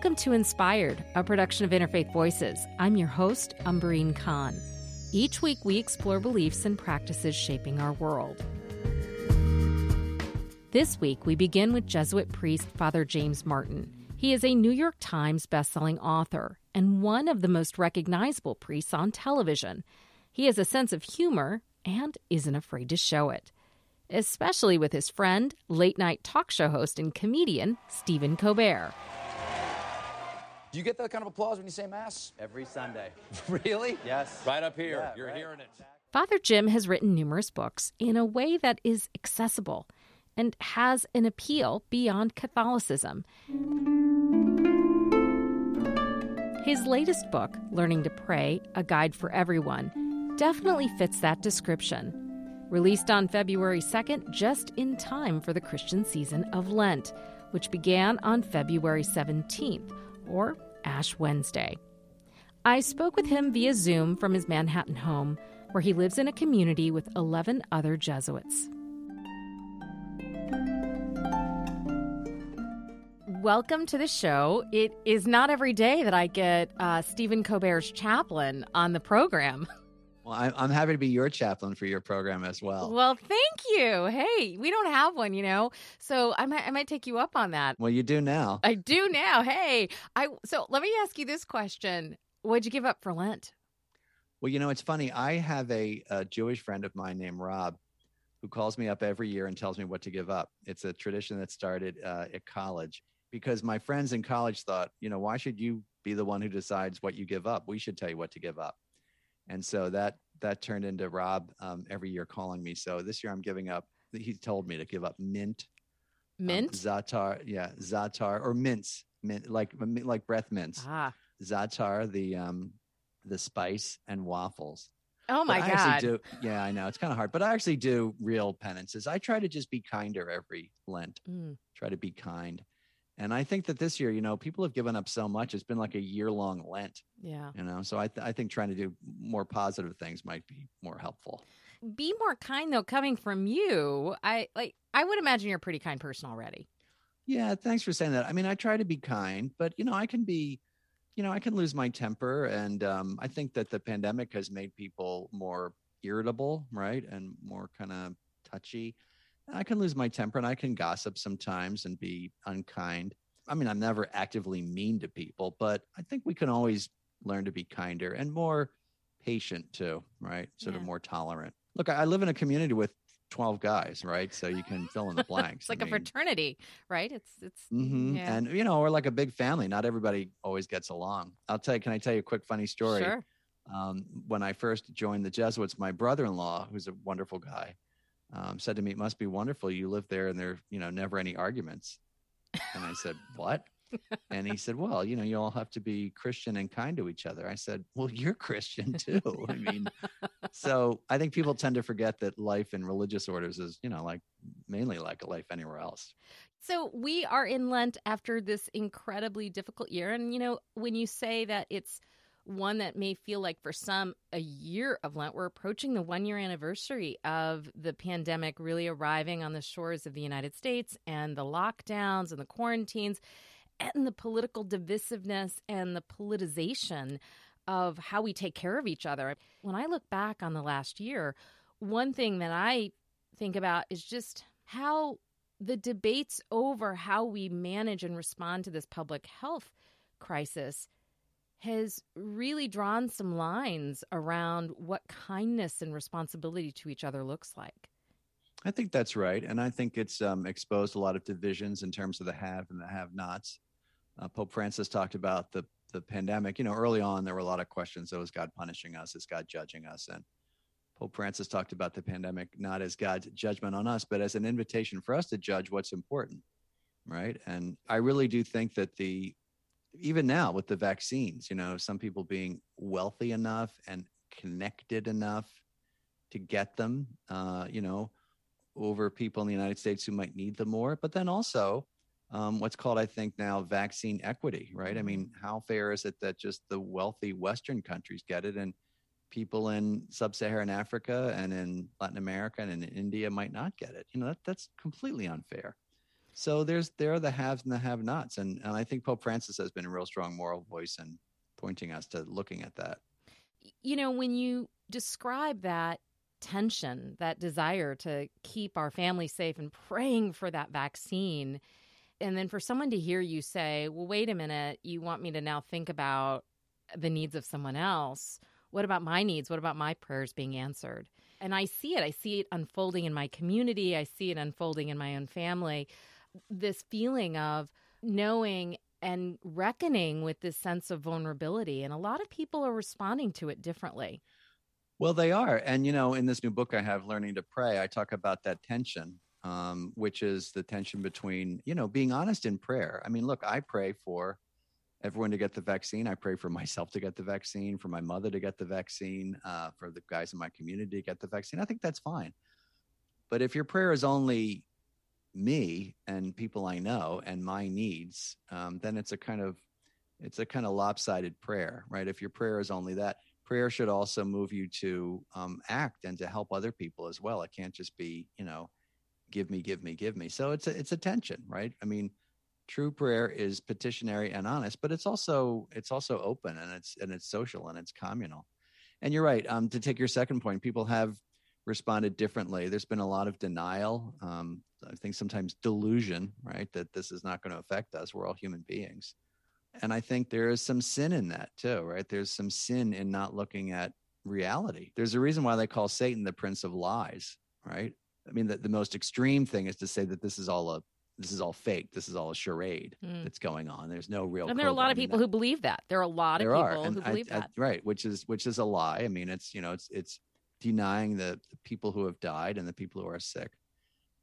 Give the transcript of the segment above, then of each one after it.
Welcome to Inspired, a production of Interfaith Voices. I'm your host, Umbreen Khan. Each week, we explore beliefs and practices shaping our world. This week, we begin with Jesuit priest Father James Martin. He is a New York Times bestselling author and one of the most recognizable priests on television. He has a sense of humor and isn't afraid to show it, especially with his friend, late night talk show host and comedian Stephen Colbert. Do you get that kind of applause when you say Mass? Every Sunday. really? Yes. Right up here. Yeah, You're right. hearing it. Father Jim has written numerous books in a way that is accessible and has an appeal beyond Catholicism. His latest book, Learning to Pray A Guide for Everyone, definitely fits that description. Released on February 2nd, just in time for the Christian season of Lent, which began on February 17th, or Ash Wednesday. I spoke with him via Zoom from his Manhattan home, where he lives in a community with 11 other Jesuits. Welcome to the show. It is not every day that I get uh, Stephen Colbert's chaplain on the program. Well, I'm, I'm happy to be your chaplain for your program as well. Well, thank you. Hey, we don't have one, you know, so I might I might take you up on that. Well, you do now. I do now. Hey, I so let me ask you this question: What'd you give up for Lent? Well, you know, it's funny. I have a, a Jewish friend of mine named Rob who calls me up every year and tells me what to give up. It's a tradition that started uh, at college because my friends in college thought, you know, why should you be the one who decides what you give up? We should tell you what to give up. And so that that turned into Rob um, every year calling me. So this year I'm giving up. He told me to give up mint, um, Mint. zatar, yeah, zatar or mints, mint like like breath mints. ah. Zatar, the um the spice and waffles. Oh my But god. do yeah, I know it's kind of hard, but I actually do real penances. I try to just be kinder every Lent. Mm. Try to be kind. And I think that this year, you know, people have given up so much. It's been like a year long Lent, Yeah. you know. So I th- I think trying to do more positive things might be more helpful. Be more kind though coming from you. I like I would imagine you're a pretty kind person already. Yeah, thanks for saying that. I mean, I try to be kind, but you know, I can be, you know, I can lose my temper, and um, I think that the pandemic has made people more irritable, right, and more kind of touchy. I can lose my temper, and I can gossip sometimes and be unkind. I mean, I'm never actively mean to people, but I think we can always learn to be kinder and more patient too, right? Sort of more tolerant. Look, I live in a community with 12 guys, right? So you can fill in the blanks. It's like a a fraternity, right? It's it's mm-hmm. yeah. And you know, we're like a big family. Not everybody always gets along. I'll tell you. Can I tell you a quick funny story? Sure. Um, when I first joined the Jesuits, my brother-in-law, who's a wonderful guy, um, said to me, "It must be wonderful. You live there, and there, you know, never any arguments." And I said, "What?" and he said, "Well, you know, you all have to be Christian and kind to each other." I said, "Well, you're Christian too." I mean, so I think people tend to forget that life in religious orders is, you know, like mainly like a life anywhere else. So we are in Lent after this incredibly difficult year. And, you know, when you say that it's one that may feel like for some a year of Lent, we're approaching the one year anniversary of the pandemic really arriving on the shores of the United States and the lockdowns and the quarantines and the political divisiveness and the politicization of how we take care of each other. When I look back on the last year, one thing that I think about is just how the debates over how we manage and respond to this public health crisis has really drawn some lines around what kindness and responsibility to each other looks like. I think that's right, and I think it's um, exposed a lot of divisions in terms of the have and the have-nots. Uh, Pope Francis talked about the the pandemic. You know, early on there were a lot of questions: "Oh, is God punishing us? Is God judging us?" And Pope Francis talked about the pandemic not as God's judgment on us, but as an invitation for us to judge what's important, right? And I really do think that the even now with the vaccines, you know, some people being wealthy enough and connected enough to get them, uh, you know, over people in the United States who might need them more, but then also um, what's called, I think, now vaccine equity, right? I mean, how fair is it that just the wealthy Western countries get it and people in sub-Saharan Africa and in Latin America and in India might not get it? You know, that, that's completely unfair. So there's there are the haves and the have-nots, and and I think Pope Francis has been a real strong moral voice in pointing us to looking at that. You know, when you describe that tension, that desire to keep our family safe and praying for that vaccine, and then for someone to hear you say, "Well, wait a minute, you want me to now think about the needs of someone else? What about my needs? What about my prayers being answered?" And I see it. I see it unfolding in my community. I see it unfolding in my own family. This feeling of knowing and reckoning with this sense of vulnerability. And a lot of people are responding to it differently. Well, they are. And, you know, in this new book I have, Learning to Pray, I talk about that tension, um, which is the tension between, you know, being honest in prayer. I mean, look, I pray for everyone to get the vaccine. I pray for myself to get the vaccine, for my mother to get the vaccine, uh, for the guys in my community to get the vaccine. I think that's fine. But if your prayer is only me and people I know and my needs, um, then it's a kind of it's a kind of lopsided prayer, right? If your prayer is only that, prayer should also move you to um, act and to help other people as well. It can't just be, you know, give me, give me, give me. So it's a it's a tension, right? I mean, true prayer is petitionary and honest, but it's also it's also open and it's and it's social and it's communal. And you're right. Um, to take your second point, people have responded differently. There's been a lot of denial. Um, I think sometimes delusion, right, that this is not going to affect us. We're all human beings. And I think there is some sin in that too, right? There's some sin in not looking at reality. There's a reason why they call Satan the prince of lies, right? I mean, the, the most extreme thing is to say that this is all a this is all fake. This is all a charade mm. that's going on. There's no real. And there are a lot of people that. who believe that. There are a lot of there people who believe I, that. I, right, which is which is a lie. I mean, it's you know, it's it's denying the, the people who have died and the people who are sick.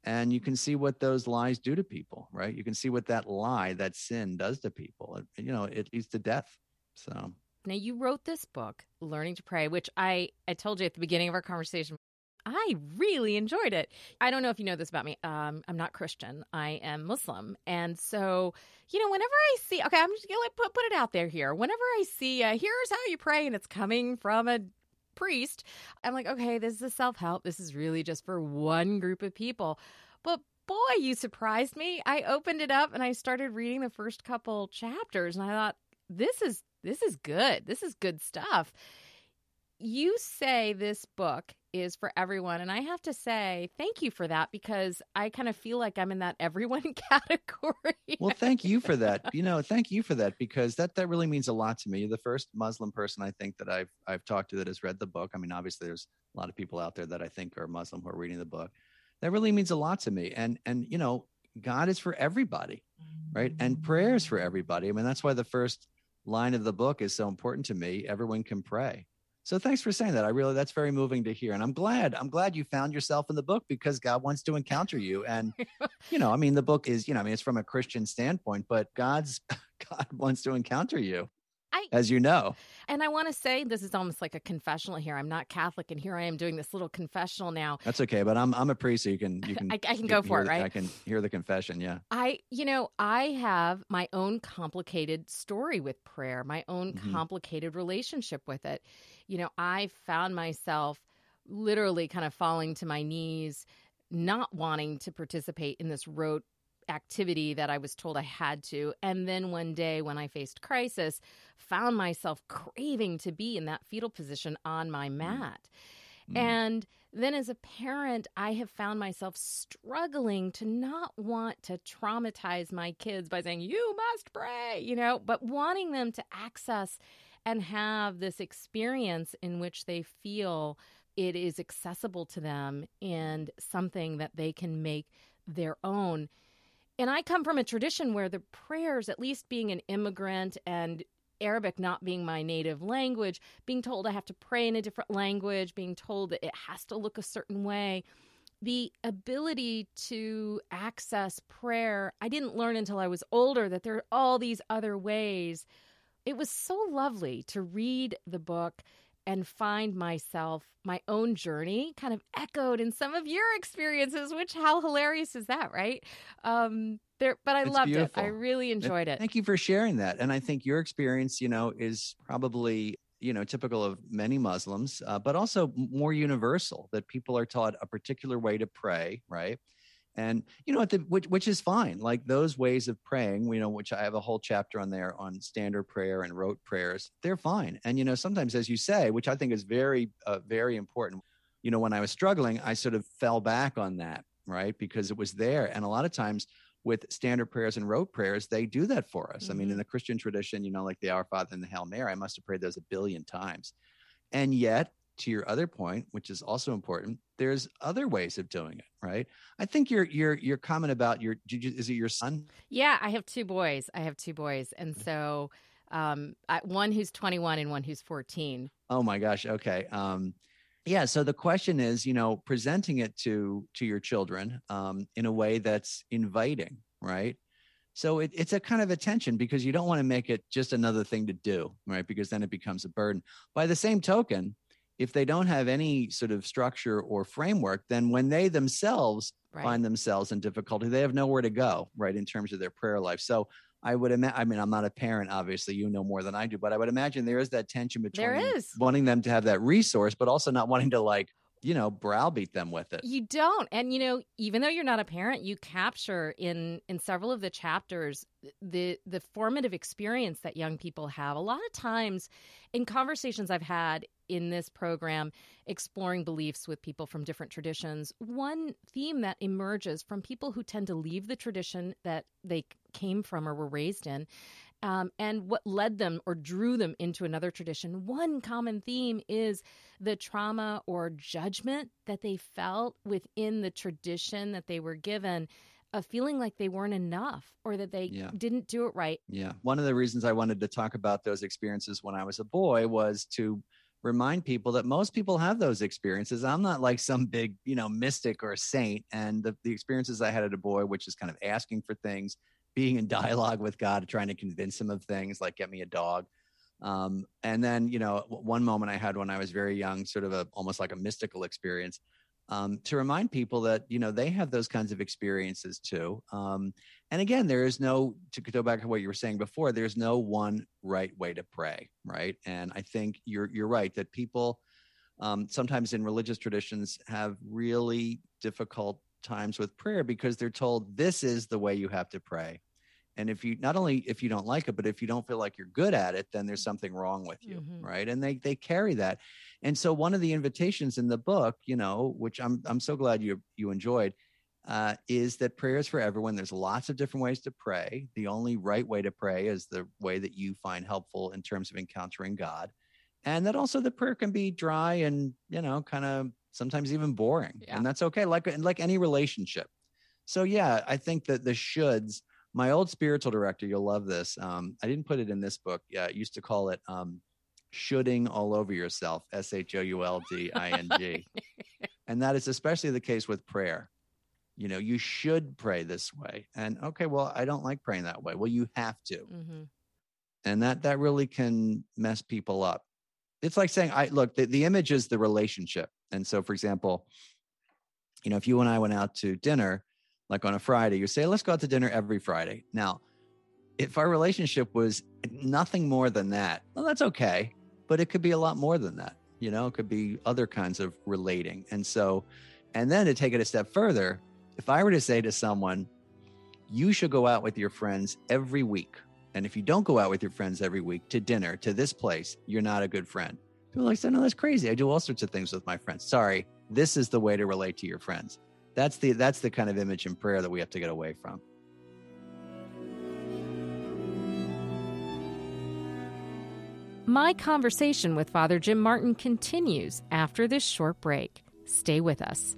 And you can see what those lies do to people, right? You can see what that lie, that sin does to people. It, you know, it leads to death. So now you wrote this book, Learning to Pray, which I I told you at the beginning of our conversation. I really enjoyed it. I don't know if you know this about me. Um, I'm not Christian. I am Muslim, and so you know, whenever I see, okay, I'm just gonna put put it out there here. Whenever I see, uh, here's how you pray, and it's coming from a priest. I'm like, okay, this is a self help. This is really just for one group of people. But boy, you surprised me. I opened it up and I started reading the first couple chapters and I thought, this is this is good. This is good stuff. You say this book is for everyone. And I have to say, thank you for that because I kind of feel like I'm in that everyone category. well, thank you for that. You know, thank you for that because that that really means a lot to me. You're the first Muslim person I think that I've I've talked to that has read the book. I mean, obviously there's a lot of people out there that I think are Muslim who are reading the book. That really means a lot to me. And and you know, God is for everybody, right? And prayer is for everybody. I mean, that's why the first line of the book is so important to me. Everyone can pray. So thanks for saying that. I really that's very moving to hear. And I'm glad I'm glad you found yourself in the book because God wants to encounter you. And you know, I mean the book is, you know, I mean it's from a Christian standpoint, but God's God wants to encounter you. As you know. And I want to say this is almost like a confessional here. I'm not Catholic, and here I am doing this little confessional now. That's okay, but I'm I'm a priest, so you can you can I, I can go for it, the, right? I can hear the confession. Yeah. I you know I have my own complicated story with prayer, my own mm-hmm. complicated relationship with it. You know, I found myself literally kind of falling to my knees, not wanting to participate in this rote activity that I was told I had to. And then one day when I faced crisis, found myself craving to be in that fetal position on my mm. mat. Mm. And then as a parent, I have found myself struggling to not want to traumatize my kids by saying, you must pray, you know, but wanting them to access and have this experience in which they feel it is accessible to them and something that they can make their own and I come from a tradition where the prayers, at least being an immigrant and Arabic not being my native language, being told I have to pray in a different language, being told that it has to look a certain way, the ability to access prayer, I didn't learn until I was older that there are all these other ways. It was so lovely to read the book and find myself, my own journey kind of echoed in some of your experiences, which how hilarious is that, right? Um, there, but I it's loved beautiful. it. I really enjoyed it. Thank you for sharing that. And I think your experience, you know, is probably you know typical of many muslims uh, but also more universal that people are taught a particular way to pray right And you know, the, which which is fine. Like those ways of praying, you know, which I have a whole chapter on there on standard prayer and rote prayers. They're fine. And you know, sometimes, as you say, which I think is very uh, very important. You know, when I was struggling, I sort of fell back on that, right, because it was there. And a lot of times with standard prayers and rote prayers, they do that for us. Mm-hmm. I mean, in mm-hmm. the Christian tradition, you know, like the Our Father and the Hail Mary, I must have prayed those a billion times. And yet, to your other point, which is also important, there's other ways of doing it, right? I think your your your comment about your you, is it your son? Yeah, I have two boys. I have two boys, and so um, I, one who's 21 and one who's 14. Oh my gosh. Okay. Um, yeah. So the question is, you know, presenting it to to your children um, in a way that's inviting, right? So it, it's a kind of a tension because you don't want to make it just another thing to do, right? Because then it becomes a burden. By the same token, if they don't have any sort of structure or framework, then when they themselves right. find themselves in difficulty, they have nowhere to go, right, in terms of their prayer life. So I would imagine, I mean, I'm not a parent, obviously, you know more than I do, but I would imagine there is that tension between wanting them to have that resource, but also not wanting to like you know browbeat them with it. You don't and you know even though you're not a parent you capture in in several of the chapters the the formative experience that young people have. A lot of times in conversations i've had in this program exploring beliefs with people from different traditions one theme that emerges from people who tend to leave the tradition that they came from or were raised in um, and what led them or drew them into another tradition. One common theme is the trauma or judgment that they felt within the tradition that they were given of feeling like they weren't enough or that they yeah. didn't do it right. Yeah. One of the reasons I wanted to talk about those experiences when I was a boy was to remind people that most people have those experiences. I'm not like some big, you know, mystic or saint. And the, the experiences I had as a boy, which is kind of asking for things, being in dialogue with God, trying to convince him of things like get me a dog. Um, and then, you know, one moment I had when I was very young, sort of a almost like a mystical experience, um, to remind people that you know they have those kinds of experiences too. Um, and again, there is no to go back to what you were saying before. There's no one right way to pray, right? And I think you're you're right that people um, sometimes in religious traditions have really difficult times with prayer because they're told this is the way you have to pray. And if you not only if you don't like it but if you don't feel like you're good at it then there's something wrong with you mm-hmm. right? And they they carry that. And so one of the invitations in the book you know which i'm i'm so glad you you enjoyed uh, is that prayer is for everyone. There's lots of different ways to pray. The only right way to pray is the way that you find helpful in terms of encountering god. And that also the prayer can be dry and you know kind of sometimes even boring yeah. and that's okay like like any relationship so yeah i think that the shoulds my old spiritual director, you'll love this. Um, I didn't put it in this book. Yeah, I used to call it um, shoulding all over yourself, S H O U L D I N G. and that is especially the case with prayer. You know, you should pray this way. And okay, well, I don't like praying that way. Well, you have to. Mm-hmm. And that that really can mess people up. It's like saying, I look, the, the image is the relationship. And so, for example, you know, if you and I went out to dinner like on a Friday, you say, let's go out to dinner every Friday. Now, if our relationship was nothing more than that, well, that's okay. But it could be a lot more than that. You know, it could be other kinds of relating. And so, and then to take it a step further, if I were to say to someone, you should go out with your friends every week. And if you don't go out with your friends every week to dinner, to this place, you're not a good friend. People like, no, that's crazy. I do all sorts of things with my friends. Sorry, this is the way to relate to your friends that's the that's the kind of image in prayer that we have to get away from My conversation with Father Jim Martin continues after this short break. Stay with us.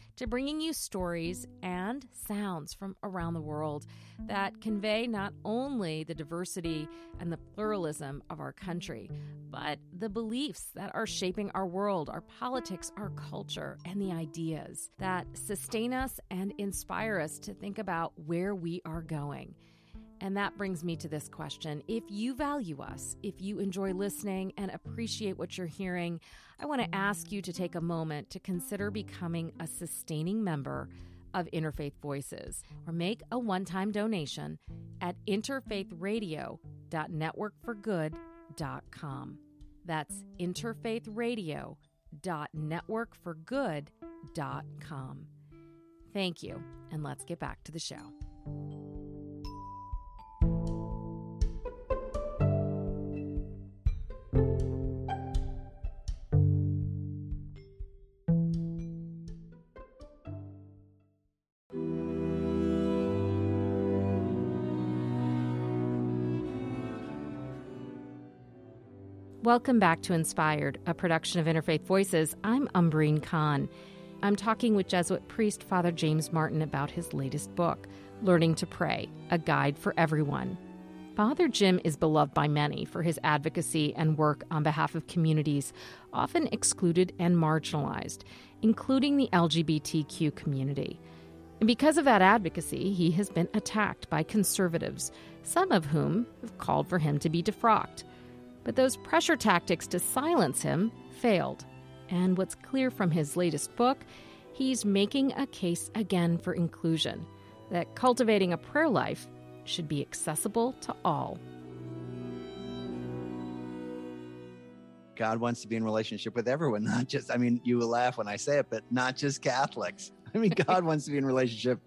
to bringing you stories and sounds from around the world that convey not only the diversity and the pluralism of our country, but the beliefs that are shaping our world, our politics, our culture, and the ideas that sustain us and inspire us to think about where we are going. And that brings me to this question. If you value us, if you enjoy listening and appreciate what you're hearing, I want to ask you to take a moment to consider becoming a sustaining member of Interfaith Voices or make a one time donation at interfaithradio.networkforgood.com. That's interfaithradio.networkforgood.com. Thank you, and let's get back to the show. Welcome back to Inspired, a production of Interfaith Voices. I'm Umbreen Khan. I'm talking with Jesuit priest Father James Martin about his latest book, Learning to Pray A Guide for Everyone. Father Jim is beloved by many for his advocacy and work on behalf of communities often excluded and marginalized, including the LGBTQ community. And because of that advocacy, he has been attacked by conservatives, some of whom have called for him to be defrocked. But those pressure tactics to silence him failed. And what's clear from his latest book, he's making a case again for inclusion that cultivating a prayer life should be accessible to all. God wants to be in relationship with everyone, not just, I mean, you will laugh when I say it, but not just Catholics. I mean, God wants to be in relationship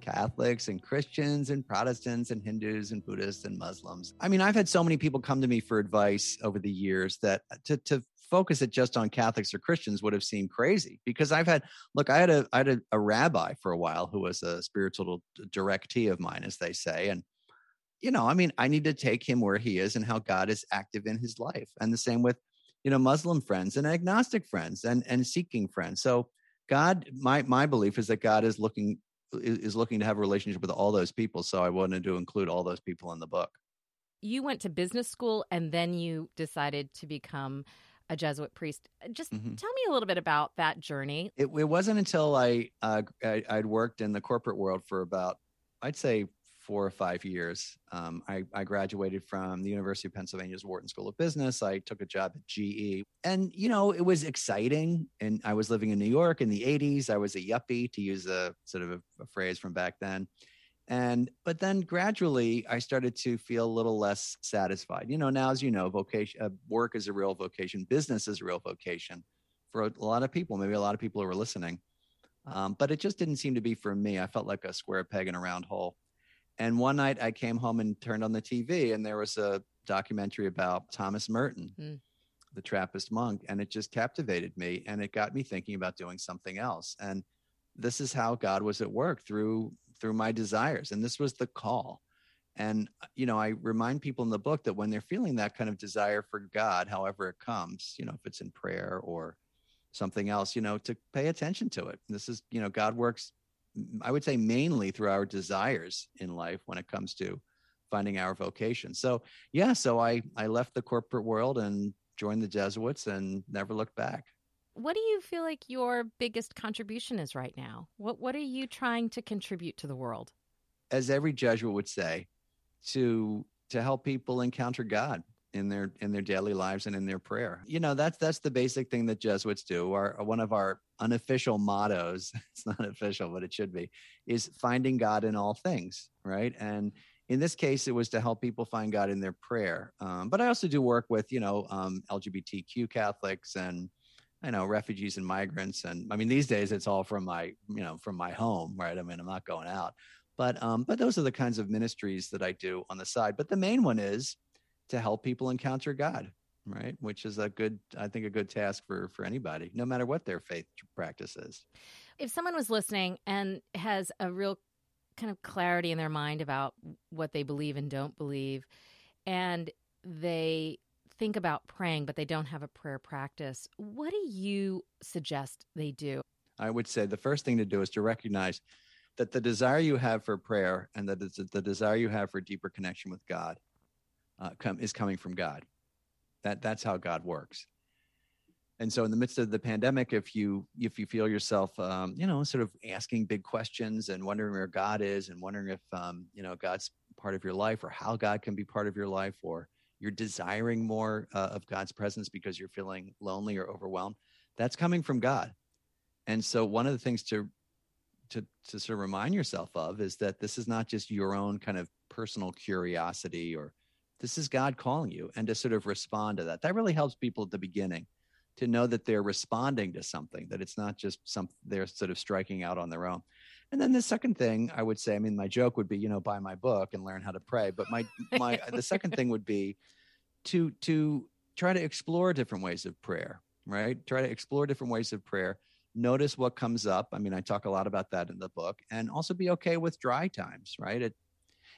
Catholics and Christians and Protestants and Hindus and Buddhists and Muslims. I mean, I've had so many people come to me for advice over the years that to, to focus it just on Catholics or Christians would have seemed crazy because I've had look, I had a I had a, a rabbi for a while who was a spiritual directee of mine, as they say, and you know, I mean, I need to take him where he is and how God is active in his life, and the same with you know Muslim friends and agnostic friends and and seeking friends. So God, my my belief is that God is looking is looking to have a relationship with all those people. So I wanted to include all those people in the book. You went to business school and then you decided to become a Jesuit priest. Just mm-hmm. tell me a little bit about that journey. It, it wasn't until I, uh, I I'd worked in the corporate world for about I'd say four or five years. Um, I, I, graduated from the University of Pennsylvania's Wharton School of Business. I took a job at GE. And, you know, it was exciting. And I was living in New York in the 80s. I was a yuppie, to use a sort of a, a phrase from back then. And, but then gradually I started to feel a little less satisfied. You know, now, as you know, vocation, uh, work is a real vocation, business is a real vocation for a, lot of people, maybe a lot of people who are listening. Um, but it just didn't seem to be for me. I felt like a square peg in a round hole. And one night I came home and turned on the TV, and there was a documentary about Thomas Merton, mm. the Trappist monk, and it just captivated me, and it got me thinking about doing something else. And this is how God was at work through through my desires, and this was the call. And you know, I remind people in the book that when they're feeling that kind of desire for God, however it comes, you know, if it's in prayer or something else, you know, to pay attention to it. This is, you know, God works I would say mainly through our desires in life when it comes to finding our vocation. So yeah, so I I left the corporate world and joined the Jesuits and never looked back. What do you feel like your biggest contribution is right now? What what are you trying to contribute to the world? As every Jesuit would say, to to help people encounter God in their in their daily lives and in their prayer. You know, that's that's the basic thing that Jesuits do. Our one of our unofficial mottos, it's not official, but it should be, is finding God in all things, right? And in this case, it was to help people find God in their prayer. Um, but I also do work with, you know, um, LGBTQ Catholics and I know refugees and migrants. And I mean, these days it's all from my, you know, from my home, right? I mean, I'm not going out. But um, but those are the kinds of ministries that I do on the side. But the main one is to help people encounter God, right? Which is a good, I think, a good task for for anybody, no matter what their faith practice is. If someone was listening and has a real kind of clarity in their mind about what they believe and don't believe, and they think about praying, but they don't have a prayer practice, what do you suggest they do? I would say the first thing to do is to recognize that the desire you have for prayer and that it's the desire you have for deeper connection with God uh, come, is coming from God. That that's how God works. And so, in the midst of the pandemic, if you if you feel yourself, um, you know, sort of asking big questions and wondering where God is, and wondering if um, you know God's part of your life, or how God can be part of your life, or you're desiring more uh, of God's presence because you're feeling lonely or overwhelmed, that's coming from God. And so, one of the things to to to sort of remind yourself of is that this is not just your own kind of personal curiosity or this is God calling you and to sort of respond to that. That really helps people at the beginning to know that they're responding to something, that it's not just some they're sort of striking out on their own. And then the second thing I would say, I mean, my joke would be, you know, buy my book and learn how to pray. But my my the second thing would be to to try to explore different ways of prayer, right? Try to explore different ways of prayer. Notice what comes up. I mean, I talk a lot about that in the book, and also be okay with dry times, right? It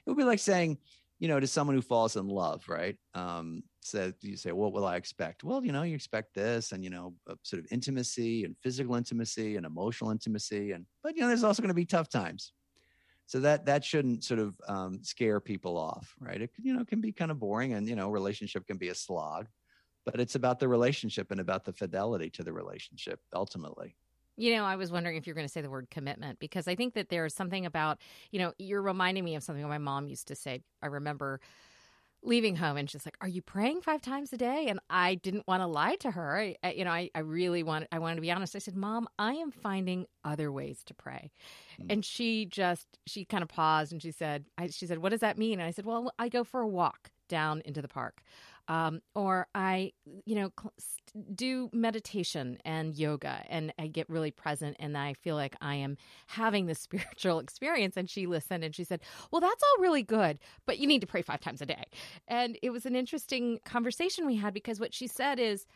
it would be like saying, you know, to someone who falls in love, right? Um, so you say, what will I expect? Well, you know, you expect this and, you know, sort of intimacy and physical intimacy and emotional intimacy. And, but, you know, there's also going to be tough times. So that, that shouldn't sort of um, scare people off, right? It, you know, can be kind of boring and, you know, relationship can be a slog, but it's about the relationship and about the fidelity to the relationship ultimately. You know, I was wondering if you're going to say the word commitment because I think that there's something about, you know, you're reminding me of something my mom used to say. I remember leaving home and she's like, "Are you praying five times a day?" And I didn't want to lie to her. I, I, you know, I, I really wanted I wanted to be honest. I said, "Mom, I am finding other ways to pray," mm. and she just she kind of paused and she said, I, "She said, what does that mean?" And I said, "Well, I go for a walk down into the park." Um, or I, you know, do meditation and yoga and I get really present and I feel like I am having this spiritual experience. And she listened and she said, Well, that's all really good, but you need to pray five times a day. And it was an interesting conversation we had because what she said is,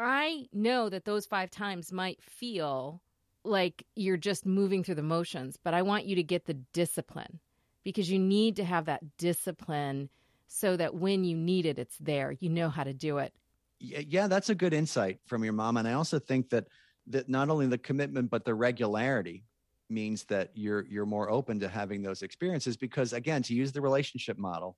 I know that those five times might feel like you're just moving through the motions, but I want you to get the discipline because you need to have that discipline so that when you need it, it's there. You know how to do it. Yeah, that's a good insight from your mom. And I also think that that not only the commitment but the regularity means that you're you're more open to having those experiences because again to use the relationship model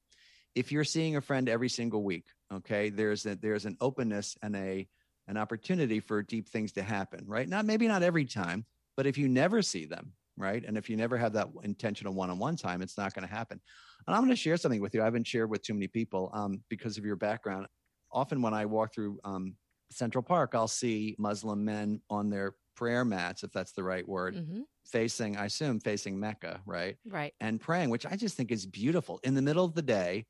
if you're seeing a friend every single week okay there's a, there's an openness and a an opportunity for deep things to happen right not maybe not every time but if you never see them right and if you never have that intentional one-on-one time it's not going to happen and I'm going to share something with you I haven't shared with too many people um, because of your background. Often when I walk through um, Central Park, I'll see Muslim men on their prayer mats, if that's the right word, mm-hmm. facing, I assume, facing Mecca, right? Right. And praying, which I just think is beautiful. In the middle of the day,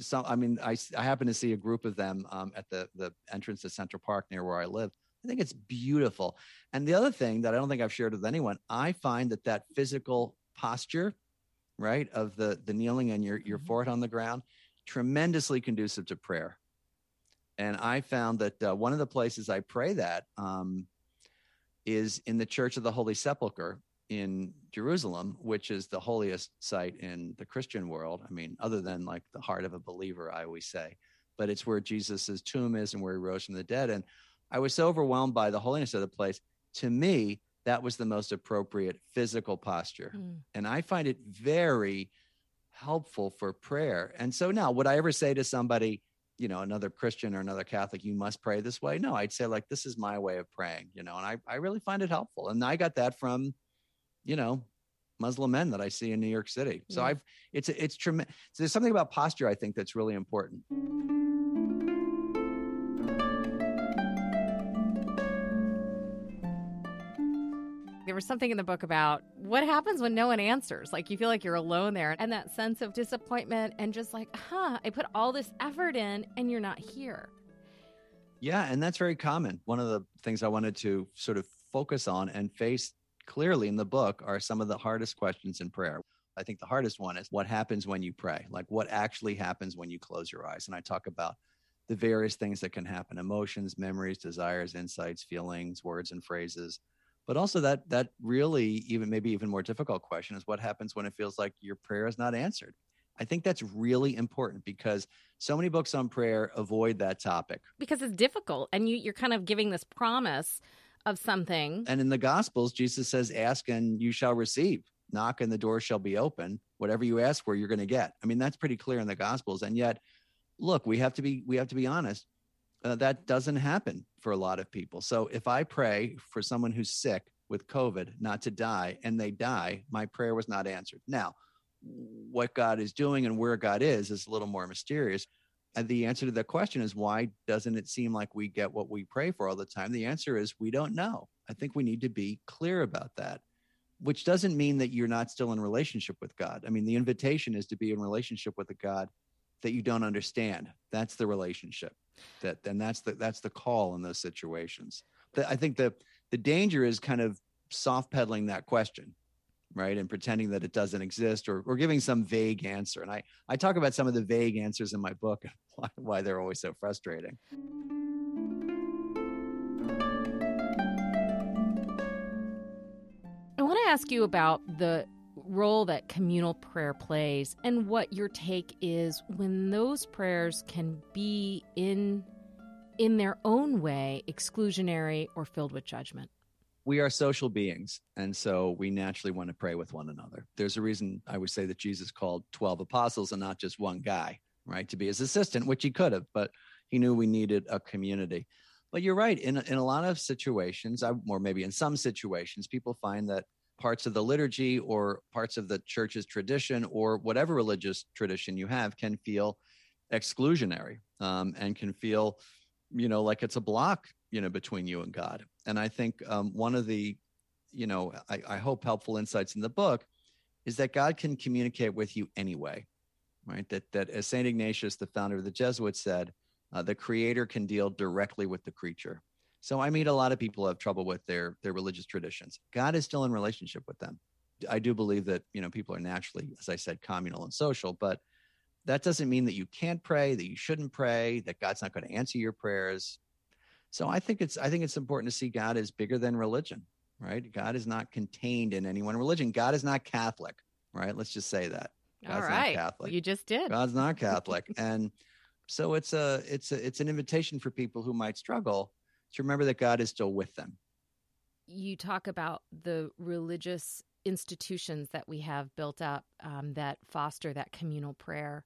so I mean, I, I happen to see a group of them um, at the the entrance to Central Park near where I live. I think it's beautiful. And the other thing that I don't think I've shared with anyone, I find that that physical posture right of the the kneeling and your your mm-hmm. forehead on the ground tremendously conducive to prayer and i found that uh, one of the places i pray that um, is in the church of the holy sepulchre in jerusalem which is the holiest site in the christian world i mean other than like the heart of a believer i always say but it's where jesus' tomb is and where he rose from the dead and i was so overwhelmed by the holiness of the place to me that was the most appropriate physical posture. Mm. And I find it very helpful for prayer. And so now, would I ever say to somebody, you know, another Christian or another Catholic, you must pray this way? No, I'd say, like, this is my way of praying, you know, and I, I really find it helpful. And I got that from, you know, Muslim men that I see in New York City. So yeah. I've, it's, it's tremendous. So there's something about posture, I think, that's really important. There was something in the book about what happens when no one answers. Like you feel like you're alone there, and that sense of disappointment, and just like, huh, I put all this effort in, and you're not here. Yeah, and that's very common. One of the things I wanted to sort of focus on and face clearly in the book are some of the hardest questions in prayer. I think the hardest one is what happens when you pray? Like what actually happens when you close your eyes? And I talk about the various things that can happen emotions, memories, desires, insights, feelings, words, and phrases but also that that really even maybe even more difficult question is what happens when it feels like your prayer is not answered i think that's really important because so many books on prayer avoid that topic because it's difficult and you you're kind of giving this promise of something. And in the Gospels, Jesus says, Ask and you shall receive, knock and the door shall be open. Whatever you ask for, you're going to get. I mean, that's pretty clear in the Gospels. And yet, look, we have to be we have to be honest. Uh, that doesn't happen for a lot of people. So if I pray for someone who's sick with COVID not to die and they die, my prayer was not answered. Now, what God is doing and where God is is a little more mysterious. And the answer to the question is why doesn't it seem like we get what we pray for all the time? The answer is we don't know. I think we need to be clear about that, which doesn't mean that you're not still in relationship with God. I mean, the invitation is to be in relationship with a God that you don't understand. That's the relationship. That and that's the that's the call in those situations. I think the the danger is kind of soft pedaling that question right and pretending that it doesn't exist or, or giving some vague answer and i i talk about some of the vague answers in my book why, why they're always so frustrating i want to ask you about the role that communal prayer plays and what your take is when those prayers can be in in their own way exclusionary or filled with judgment. We are social beings and so we naturally want to pray with one another. There's a reason i would say that jesus called 12 apostles and not just one guy right to be his assistant which he could have but he knew we needed a community. But you're right. In, in a lot of situations or maybe in some situations people find that parts of the liturgy or parts of the church's tradition or whatever religious tradition you have can feel exclusionary um, and can feel you know like it's a block you know between you and god. And i think um, one of the you know I, I hope helpful insights in the book is that god can communicate with you anyway right? That that as saint ignatius the founder of the jesuits said uh, the creator can deal directly with the creature so i meet a lot of people who have trouble with their their religious traditions god is still in relationship with them i do believe that you know people are naturally as i said communal and social but that doesn't mean that you can't pray, that you shouldn't pray, that God's not going to answer your prayers. So I think it's I think it's important to see God as bigger than religion, right? God is not contained in any one religion. God is not Catholic, right? Let's just say that. God's All right, Catholic. You just did. God's not Catholic, and so it's a it's a it's an invitation for people who might struggle to remember that God is still with them. You talk about the religious institutions that we have built up um, that foster that communal prayer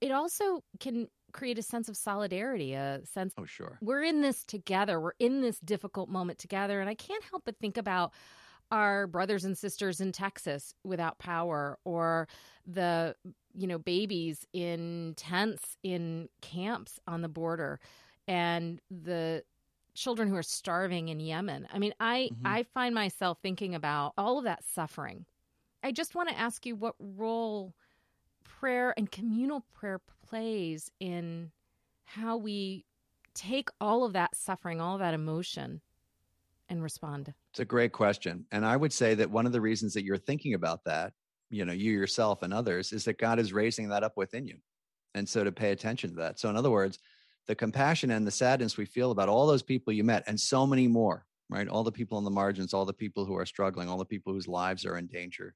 it also can create a sense of solidarity, a sense oh sure we're in this together, we're in this difficult moment together, and I can't help but think about our brothers and sisters in Texas without power or the you know babies in tents in camps on the border and the children who are starving in Yemen. I mean, I mm-hmm. I find myself thinking about all of that suffering. I just want to ask you what role prayer and communal prayer plays in how we take all of that suffering, all of that emotion, and respond? It's a great question. And I would say that one of the reasons that you're thinking about that, you know, you yourself and others, is that God is raising that up within you. And so to pay attention to that. So, in other words, the compassion and the sadness we feel about all those people you met and so many more, right? All the people on the margins, all the people who are struggling, all the people whose lives are in danger,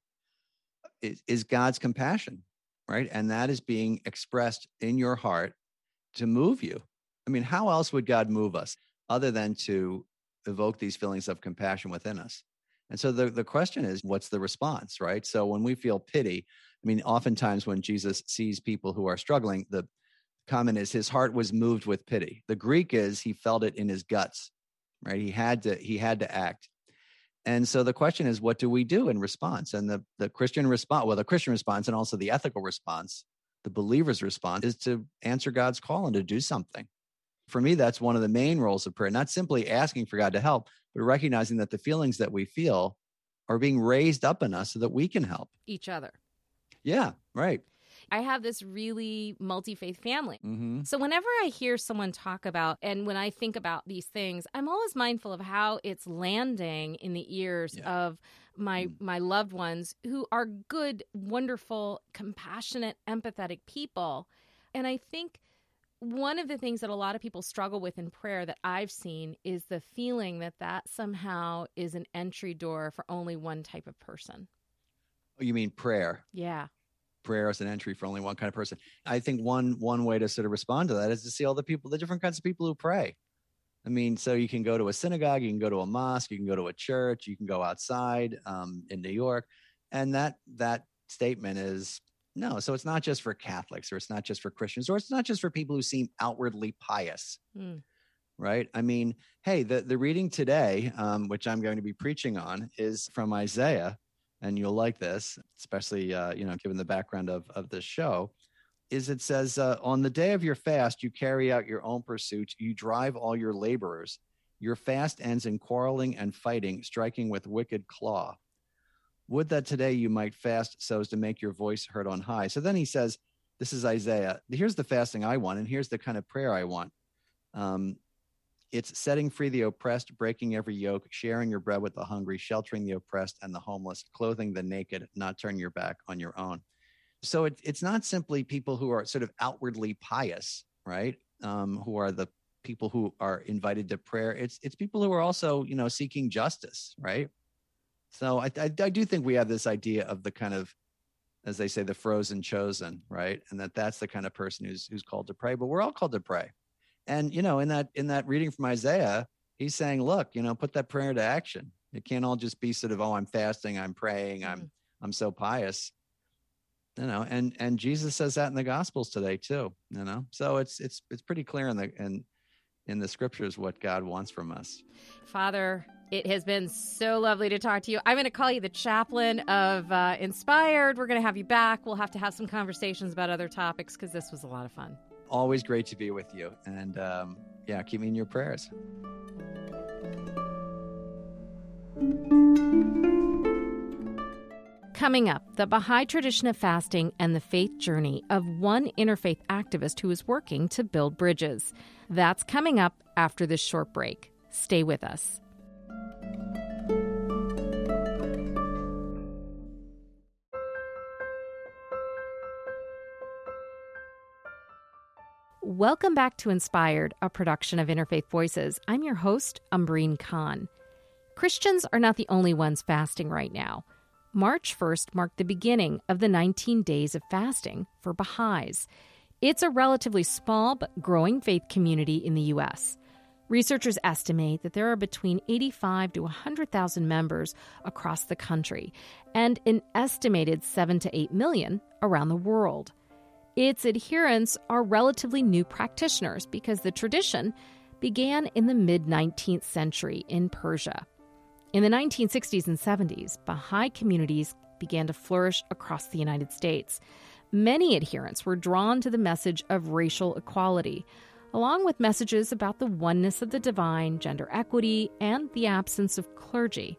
is, is God's compassion right? And that is being expressed in your heart to move you. I mean, how else would God move us other than to evoke these feelings of compassion within us? And so the, the question is, what's the response, right? So when we feel pity, I mean, oftentimes when Jesus sees people who are struggling, the comment is his heart was moved with pity. The Greek is he felt it in his guts, right? He had to he had to act. And so the question is, what do we do in response? And the, the Christian response, well, the Christian response and also the ethical response, the believer's response is to answer God's call and to do something. For me, that's one of the main roles of prayer, not simply asking for God to help, but recognizing that the feelings that we feel are being raised up in us so that we can help each other. Yeah, right. I have this really multi faith family. Mm-hmm. So whenever I hear someone talk about, and when I think about these things, I'm always mindful of how it's landing in the ears yeah. of my mm. my loved ones who are good, wonderful, compassionate, empathetic people. And I think one of the things that a lot of people struggle with in prayer that I've seen is the feeling that that somehow is an entry door for only one type of person. Oh, you mean prayer? Yeah prayer as an entry for only one kind of person. I think one one way to sort of respond to that is to see all the people, the different kinds of people who pray. I mean, so you can go to a synagogue, you can go to a mosque, you can go to a church, you can go outside um, in New York, and that that statement is no. So it's not just for Catholics, or it's not just for Christians, or it's not just for people who seem outwardly pious, Mm. right? I mean, hey, the the reading today, um, which I'm going to be preaching on, is from Isaiah, and you'll like this, especially uh, you know, given the background of of this show is it says, uh, On the day of your fast, you carry out your own pursuits, you drive all your laborers. Your fast ends in quarreling and fighting, striking with wicked claw. Would that today you might fast so as to make your voice heard on high. So then he says, This is Isaiah. Here's the fasting I want, and here's the kind of prayer I want. Um, it's setting free the oppressed, breaking every yoke, sharing your bread with the hungry, sheltering the oppressed and the homeless, clothing the naked, not turn your back on your own. So it, it's not simply people who are sort of outwardly pious right? Um, who are the people who are invited to prayer. It's it's people who are also you know seeking justice right? So I, I, I do think we have this idea of the kind of as they say the frozen chosen right? And that that's the kind of person who's who's called to pray. But we're all called to pray and you know in that in that reading from isaiah he's saying look you know put that prayer into action it can't all just be sort of oh i'm fasting i'm praying i'm i'm so pious you know and and jesus says that in the gospels today too you know so it's it's it's pretty clear in the in in the scriptures what god wants from us Father, it has been so lovely to talk to you. I'm going to call you the chaplain of uh, Inspired. We're going to have you back. We'll have to have some conversations about other topics because this was a lot of fun. Always great to be with you and um yeah keep me in your prayers Coming up, the Baha'i tradition of fasting and the faith journey of one interfaith activist who is working to build bridges. That's coming up after this short break. Stay with us. Welcome back to Inspired, a production of Interfaith Voices. I'm your host, Umbreen Khan. Christians are not the only ones fasting right now. March 1st marked the beginning of the 19 days of fasting for Baha'is. It's a relatively small but growing faith community in the U.S. Researchers estimate that there are between 85 to 100,000 members across the country and an estimated 7 to 8 million around the world. Its adherents are relatively new practitioners because the tradition began in the mid 19th century in Persia. In the 1960s and 70s, Baha'i communities began to flourish across the United States. Many adherents were drawn to the message of racial equality, along with messages about the oneness of the divine, gender equity, and the absence of clergy.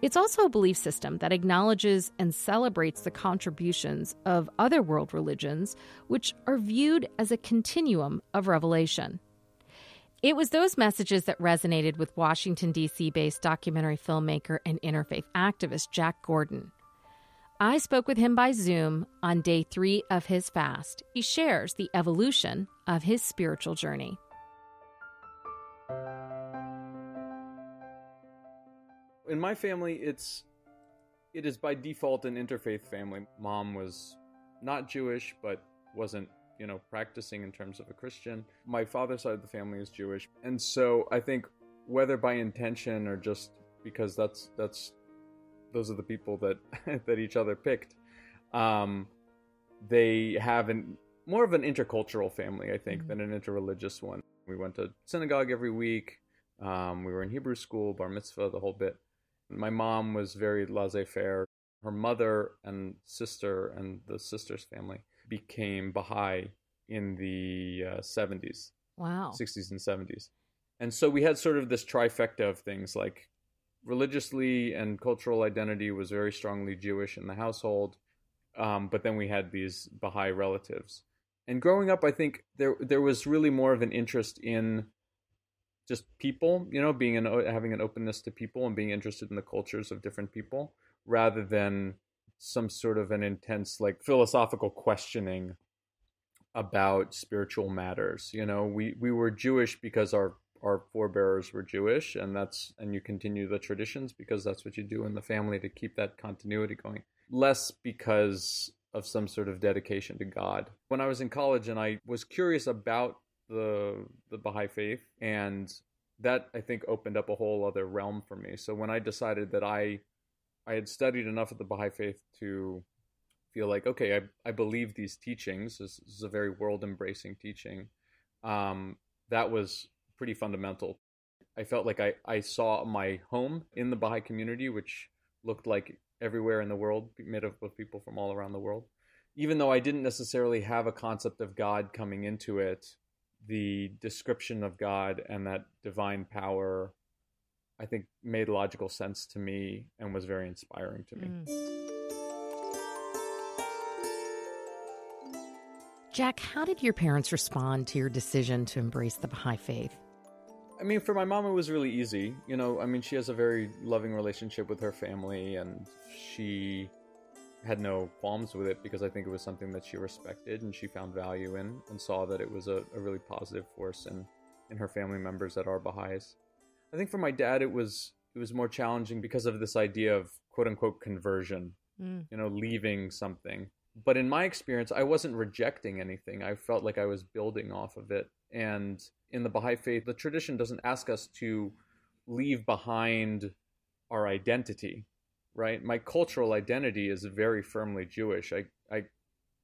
It's also a belief system that acknowledges and celebrates the contributions of other world religions, which are viewed as a continuum of revelation. It was those messages that resonated with Washington, D.C. based documentary filmmaker and interfaith activist Jack Gordon. I spoke with him by Zoom on day three of his fast. He shares the evolution of his spiritual journey. In my family, it's it is by default an interfaith family. Mom was not Jewish, but wasn't you know practicing in terms of a Christian. My father's side of the family is Jewish, and so I think whether by intention or just because that's that's those are the people that that each other picked, um, they have an more of an intercultural family, I think, than an interreligious one. We went to synagogue every week. Um, we were in Hebrew school, bar mitzvah, the whole bit. My mom was very laissez faire. Her mother and sister and the sister's family became Baha'i in the uh, 70s, Wow. 60s, and 70s. And so we had sort of this trifecta of things like religiously and cultural identity was very strongly Jewish in the household. Um, but then we had these Baha'i relatives. And growing up, I think there there was really more of an interest in just people, you know, being an having an openness to people and being interested in the cultures of different people, rather than some sort of an intense like philosophical questioning about spiritual matters. You know, we we were Jewish because our our forebears were Jewish, and that's and you continue the traditions because that's what you do in the family to keep that continuity going. Less because of some sort of dedication to God. When I was in college and I was curious about the the Baha'i faith and that I think opened up a whole other realm for me. So when I decided that I I had studied enough of the Baha'i faith to feel like okay, I I believe these teachings. This, this is a very world embracing teaching. Um, that was pretty fundamental. I felt like I I saw my home in the Baha'i community, which looked like everywhere in the world, made up of people from all around the world. Even though I didn't necessarily have a concept of God coming into it, the description of God and that divine power, I think, made logical sense to me and was very inspiring to me. Mm. Jack, how did your parents respond to your decision to embrace the Baha'i faith? I mean, for my mom, it was really easy. You know, I mean, she has a very loving relationship with her family, and she had no qualms with it because I think it was something that she respected and she found value in and saw that it was a, a really positive force in, in her family members that are Baha'is. I think for my dad, it was it was more challenging because of this idea of quote unquote conversion, mm. you know, leaving something. But in my experience, I wasn't rejecting anything. I felt like I was building off of it. And in the Baha'i faith, the tradition doesn't ask us to leave behind our identity, right? My cultural identity is very firmly Jewish. I, I,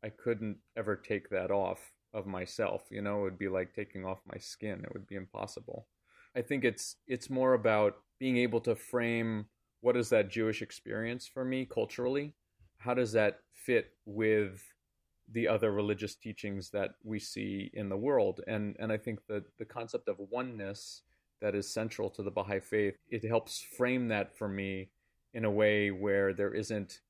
I couldn't ever take that off of myself. You know, it would be like taking off my skin. It would be impossible. I think it's it's more about being able to frame what is that Jewish experience for me culturally? How does that fit with the other religious teachings that we see in the world. And and I think that the concept of oneness that is central to the Baha'i faith, it helps frame that for me in a way where there isn't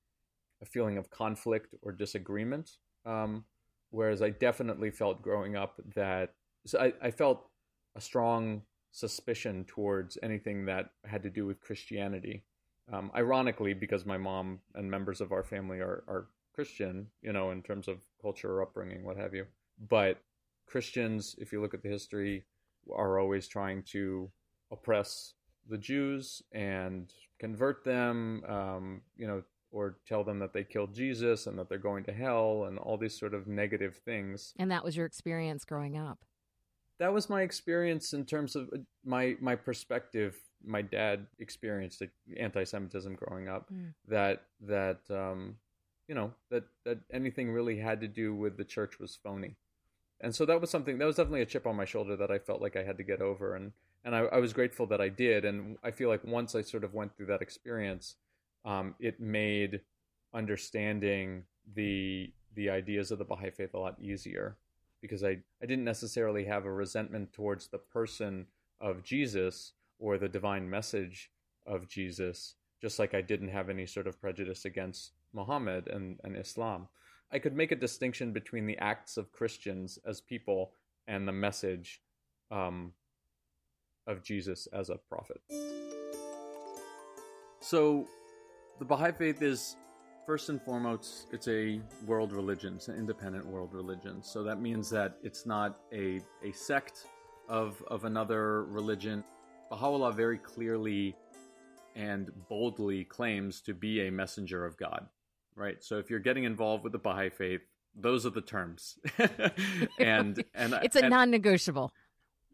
a feeling of conflict or disagreement. Um, whereas I definitely felt growing up that so I, I felt a strong suspicion towards anything that had to do with Christianity. Um, ironically, because my mom and members of our family are, are Christian, you know, in terms of culture or upbringing, what have you. But Christians, if you look at the history, are always trying to oppress the Jews and convert them, um, you know, or tell them that they killed Jesus and that they're going to hell and all these sort of negative things. And that was your experience growing up. That was my experience in terms of uh, my my perspective. My dad experienced anti-Semitism growing up. Mm. That that um, you know that that anything really had to do with the church was phony and so that was something that was definitely a chip on my shoulder that i felt like i had to get over and and i, I was grateful that i did and i feel like once i sort of went through that experience um, it made understanding the the ideas of the baha'i faith a lot easier because i i didn't necessarily have a resentment towards the person of jesus or the divine message of jesus just like i didn't have any sort of prejudice against Muhammad and, and Islam. I could make a distinction between the acts of Christians as people and the message um, of Jesus as a prophet. So, the Baha'i Faith is first and foremost it's a world religion, it's an independent world religion. So that means that it's not a a sect of of another religion. Baha'u'llah very clearly and boldly claims to be a messenger of God right? So if you're getting involved with the Baha'i faith, those are the terms, and and it's a and, non-negotiable.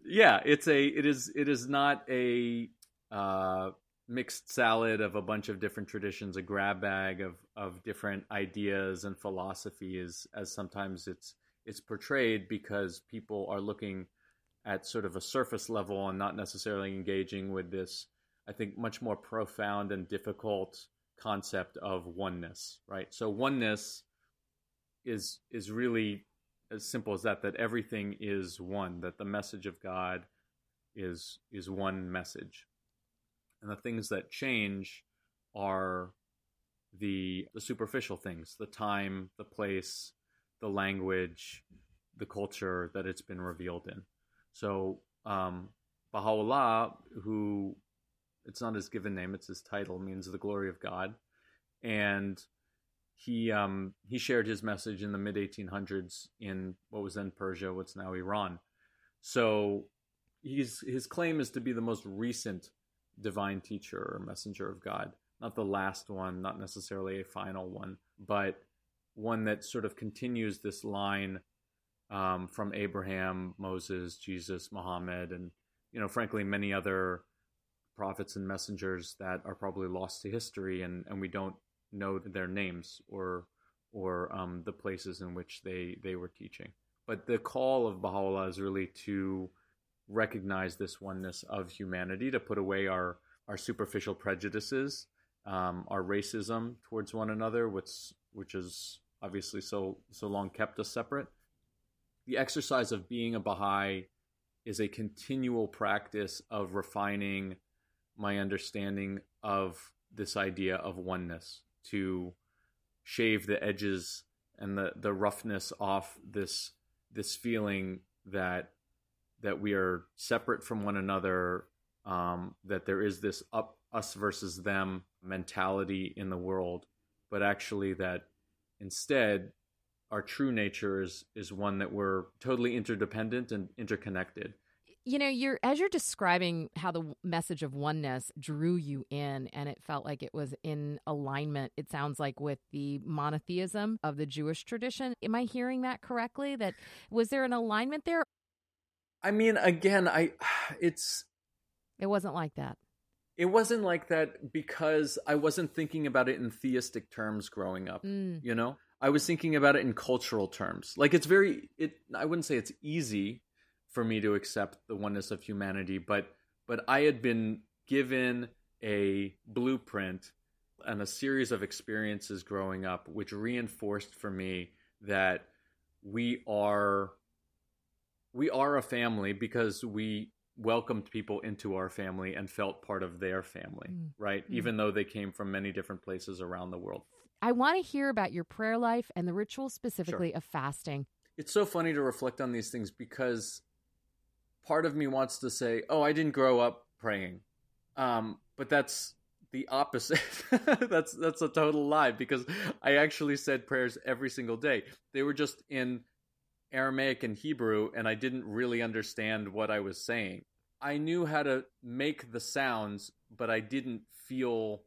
Yeah, it's a it is it is not a uh, mixed salad of a bunch of different traditions, a grab bag of of different ideas and philosophies, as sometimes it's it's portrayed because people are looking at sort of a surface level and not necessarily engaging with this. I think much more profound and difficult concept of oneness, right? So oneness is is really as simple as that that everything is one, that the message of God is is one message. And the things that change are the the superficial things, the time, the place, the language, the culture that it's been revealed in. So um, Baha'u'llah, who it's not his given name; it's his title. Means the glory of God, and he um, he shared his message in the mid 1800s in what was then Persia, what's now Iran. So he's his claim is to be the most recent divine teacher or messenger of God, not the last one, not necessarily a final one, but one that sort of continues this line um, from Abraham, Moses, Jesus, Muhammad, and you know, frankly, many other prophets and messengers that are probably lost to history, and and we don't know their names or or um, the places in which they they were teaching. But the call of Baha'u'llah is really to recognize this oneness of humanity, to put away our our superficial prejudices, um, our racism towards one another, which which is obviously so so long kept us separate. The exercise of being a Baha'i is a continual practice of refining my understanding of this idea of oneness to shave the edges and the, the roughness off this this feeling that that we are separate from one another um, that there is this up us versus them mentality in the world but actually that instead our true nature is is one that we're totally interdependent and interconnected you know you're as you're describing how the message of oneness drew you in and it felt like it was in alignment it sounds like with the monotheism of the jewish tradition. Am i hearing that correctly? That was there an alignment there? I mean again i it's it wasn't like that. It wasn't like that because i wasn't thinking about it in theistic terms growing up mm. you know? I was thinking about it in cultural terms. Like it's very it i wouldn't say it's easy for me to accept the oneness of humanity but but i had been given a blueprint and a series of experiences growing up which reinforced for me that we are we are a family because we welcomed people into our family and felt part of their family mm. right mm. even though they came from many different places around the world i want to hear about your prayer life and the ritual specifically sure. of fasting it's so funny to reflect on these things because part of me wants to say, "Oh, I didn't grow up praying," um, but that's the opposite. that's that's a total lie because I actually said prayers every single day. They were just in Aramaic and Hebrew, and I didn't really understand what I was saying. I knew how to make the sounds, but I didn't feel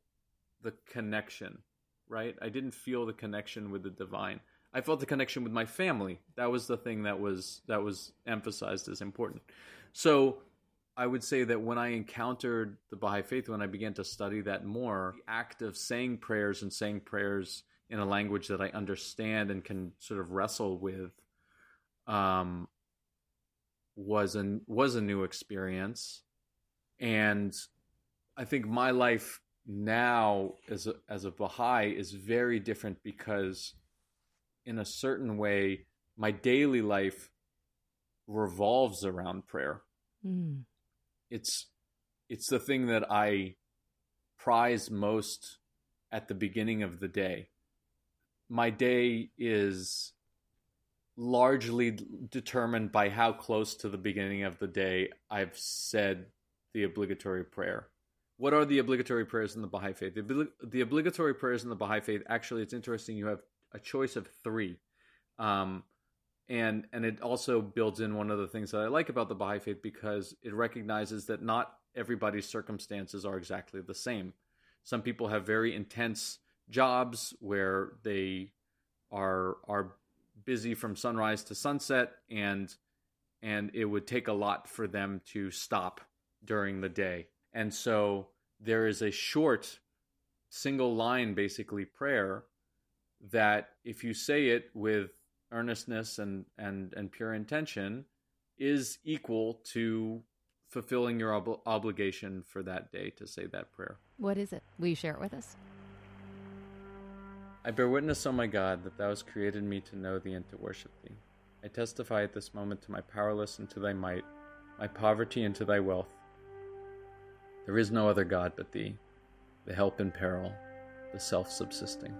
the connection. Right? I didn't feel the connection with the divine. I felt the connection with my family. That was the thing that was that was emphasized as important. So I would say that when I encountered the Baha'i faith, when I began to study that more, the act of saying prayers and saying prayers in a language that I understand and can sort of wrestle with, um, was a was a new experience, and I think my life now as a, as a Baha'i is very different because in a certain way, my daily life revolves around prayer. Mm. It's it's the thing that I prize most at the beginning of the day. My day is largely determined by how close to the beginning of the day I've said the obligatory prayer. What are the obligatory prayers in the Baha'i Faith? The, the obligatory prayers in the Baha'i Faith, actually, it's interesting. You have a choice of three. Um, and and it also builds in one of the things that I like about the Baha'i faith because it recognizes that not everybody's circumstances are exactly the same. Some people have very intense jobs where they are are busy from sunrise to sunset and and it would take a lot for them to stop during the day. And so there is a short single line basically prayer that if you say it with earnestness and and and pure intention is equal to fulfilling your ob- obligation for that day to say that prayer. What is it? Will you share it with us? I bear witness, O my God, that thou hast created me to know thee and to worship thee. I testify at this moment to my powerless and to thy might, my poverty and to thy wealth. There is no other God but thee, the help in peril, the self subsisting.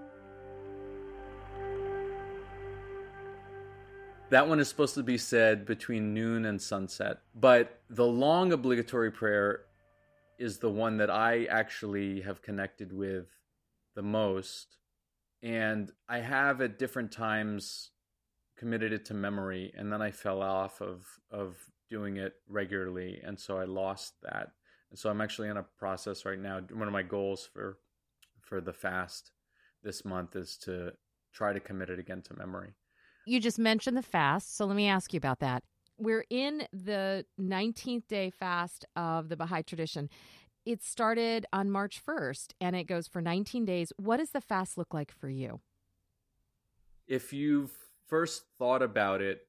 That one is supposed to be said between noon and sunset. But the long obligatory prayer is the one that I actually have connected with the most. And I have at different times committed it to memory and then I fell off of of doing it regularly and so I lost that. And so I'm actually in a process right now. One of my goals for for the fast this month is to try to commit it again to memory. You just mentioned the fast, so let me ask you about that. We're in the 19th day fast of the Baha'i tradition. It started on March 1st and it goes for 19 days. What does the fast look like for you? If you've first thought about it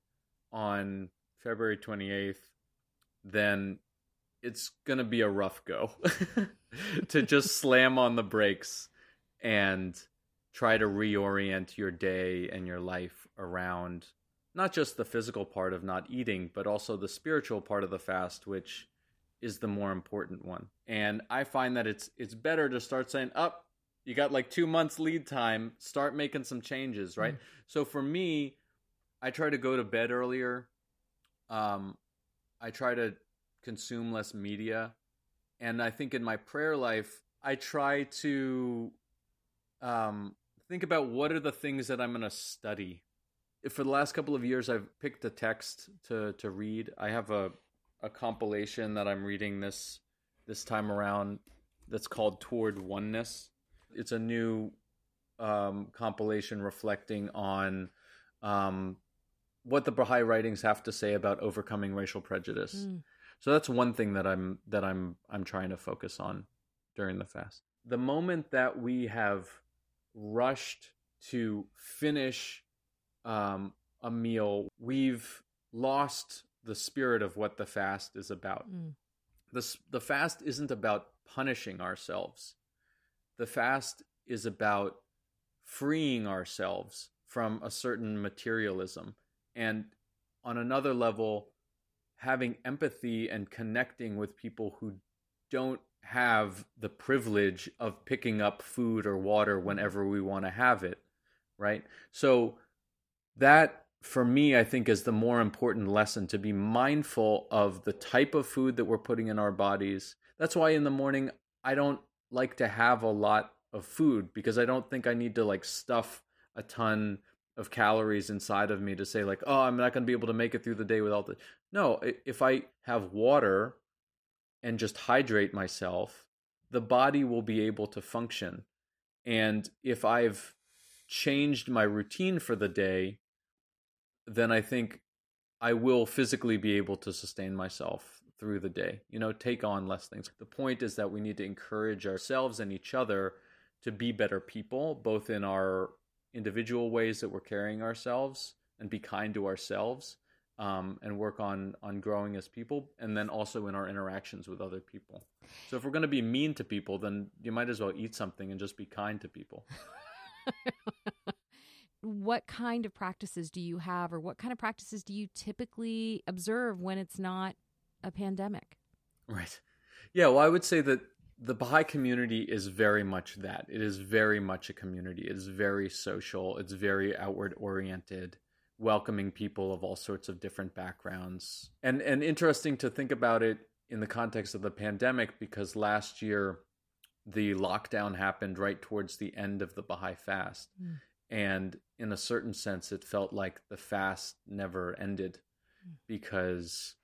on February 28th, then it's going to be a rough go to just slam on the brakes and try to reorient your day and your life around not just the physical part of not eating, but also the spiritual part of the fast, which is the more important one. And I find that it's it's better to start saying, "Up, oh, you got like 2 months lead time, start making some changes," right? Mm. So for me, I try to go to bed earlier. Um I try to consume less media. And I think in my prayer life, I try to um think about what are the things that I'm going to study. For the last couple of years, I've picked a text to to read. I have a a compilation that I'm reading this this time around that's called Toward Oneness. It's a new um, compilation reflecting on um, what the Baha'i writings have to say about overcoming racial prejudice. Mm. So that's one thing that I'm that I'm I'm trying to focus on during the fast. The moment that we have rushed to finish um, a meal, we've lost the spirit of what the fast is about. Mm. The, the fast isn't about punishing ourselves, the fast is about freeing ourselves from a certain materialism. And on another level, having empathy and connecting with people who don't have the privilege of picking up food or water whenever we want to have it, right? So that for me I think is the more important lesson to be mindful of the type of food that we're putting in our bodies. That's why in the morning I don't like to have a lot of food because I don't think I need to like stuff a ton of calories inside of me to say like, "Oh, I'm not going to be able to make it through the day without the." No, if I have water and just hydrate myself, the body will be able to function. And if I've changed my routine for the day, then I think I will physically be able to sustain myself through the day, you know, take on less things. The point is that we need to encourage ourselves and each other to be better people, both in our individual ways that we're carrying ourselves and be kind to ourselves, um, and work on on growing as people, and then also in our interactions with other people. So if we're going to be mean to people, then you might as well eat something and just be kind to people. what kind of practices do you have, or what kind of practices do you typically observe when it's not a pandemic? Right. Yeah. Well, I would say that the Baha'i community is very much that. It is very much a community. It is very social. It's very outward oriented welcoming people of all sorts of different backgrounds. And and interesting to think about it in the context of the pandemic because last year the lockdown happened right towards the end of the Baha'i fast. Mm. And in a certain sense it felt like the fast never ended mm. because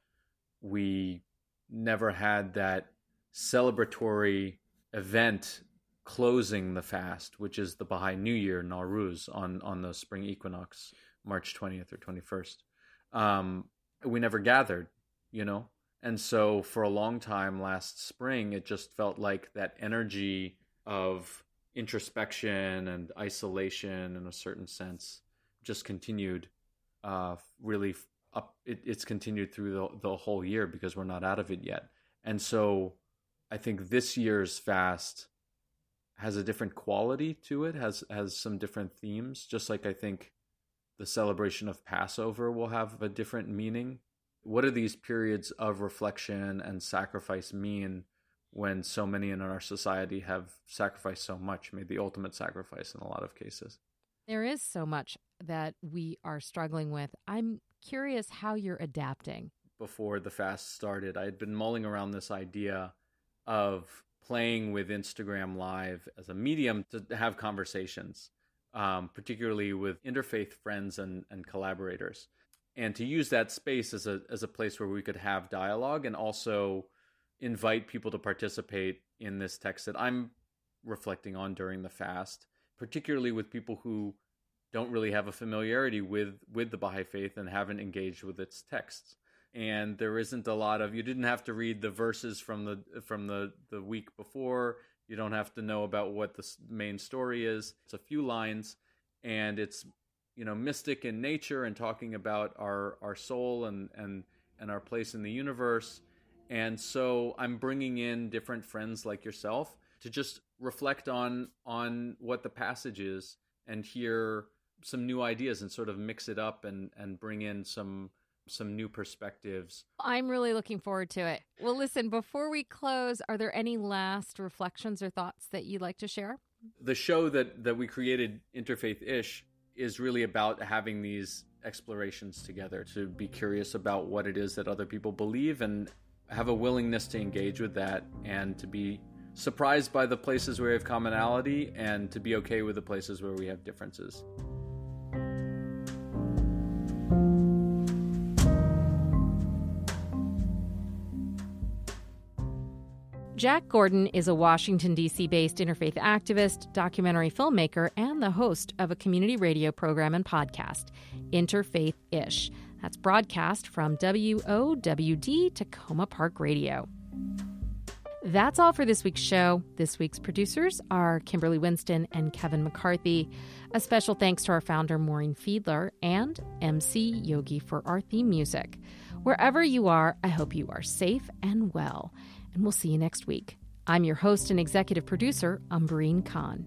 we never had that celebratory event closing the fast, which is the Baha'i New Year, Nowruz, on, on the spring equinox. March 20th or 21st. Um, we never gathered, you know? And so for a long time last spring, it just felt like that energy of introspection and isolation in a certain sense just continued uh, really up. It, it's continued through the, the whole year because we're not out of it yet. And so I think this year's fast has a different quality to it, has has some different themes, just like I think the celebration of Passover will have a different meaning. What do these periods of reflection and sacrifice mean when so many in our society have sacrificed so much, made the ultimate sacrifice in a lot of cases? There is so much that we are struggling with. I'm curious how you're adapting. Before the fast started, I had been mulling around this idea of playing with Instagram Live as a medium to have conversations um, particularly with interfaith friends and, and collaborators, and to use that space as a as a place where we could have dialogue and also invite people to participate in this text that I'm reflecting on during the fast, particularly with people who don't really have a familiarity with with the Baha'i faith and haven't engaged with its texts. and there isn't a lot of you didn't have to read the verses from the from the the week before. You don't have to know about what the main story is. It's a few lines and it's you know mystic in nature and talking about our our soul and and and our place in the universe and so i'm bringing in different friends like yourself to just reflect on on what the passage is and hear some new ideas and sort of mix it up and and bring in some some new perspectives. I'm really looking forward to it. Well, listen, before we close, are there any last reflections or thoughts that you'd like to share? The show that that we created Interfaith Ish is really about having these explorations together to be curious about what it is that other people believe and have a willingness to engage with that and to be surprised by the places where we have commonality and to be okay with the places where we have differences. Jack Gordon is a Washington, D.C. based interfaith activist, documentary filmmaker, and the host of a community radio program and podcast, Interfaith Ish. That's broadcast from WOWD Takoma Park Radio. That's all for this week's show. This week's producers are Kimberly Winston and Kevin McCarthy. A special thanks to our founder, Maureen Fiedler, and MC Yogi for our theme music. Wherever you are, I hope you are safe and well and we'll see you next week. I'm your host and executive producer, Umbreen Khan.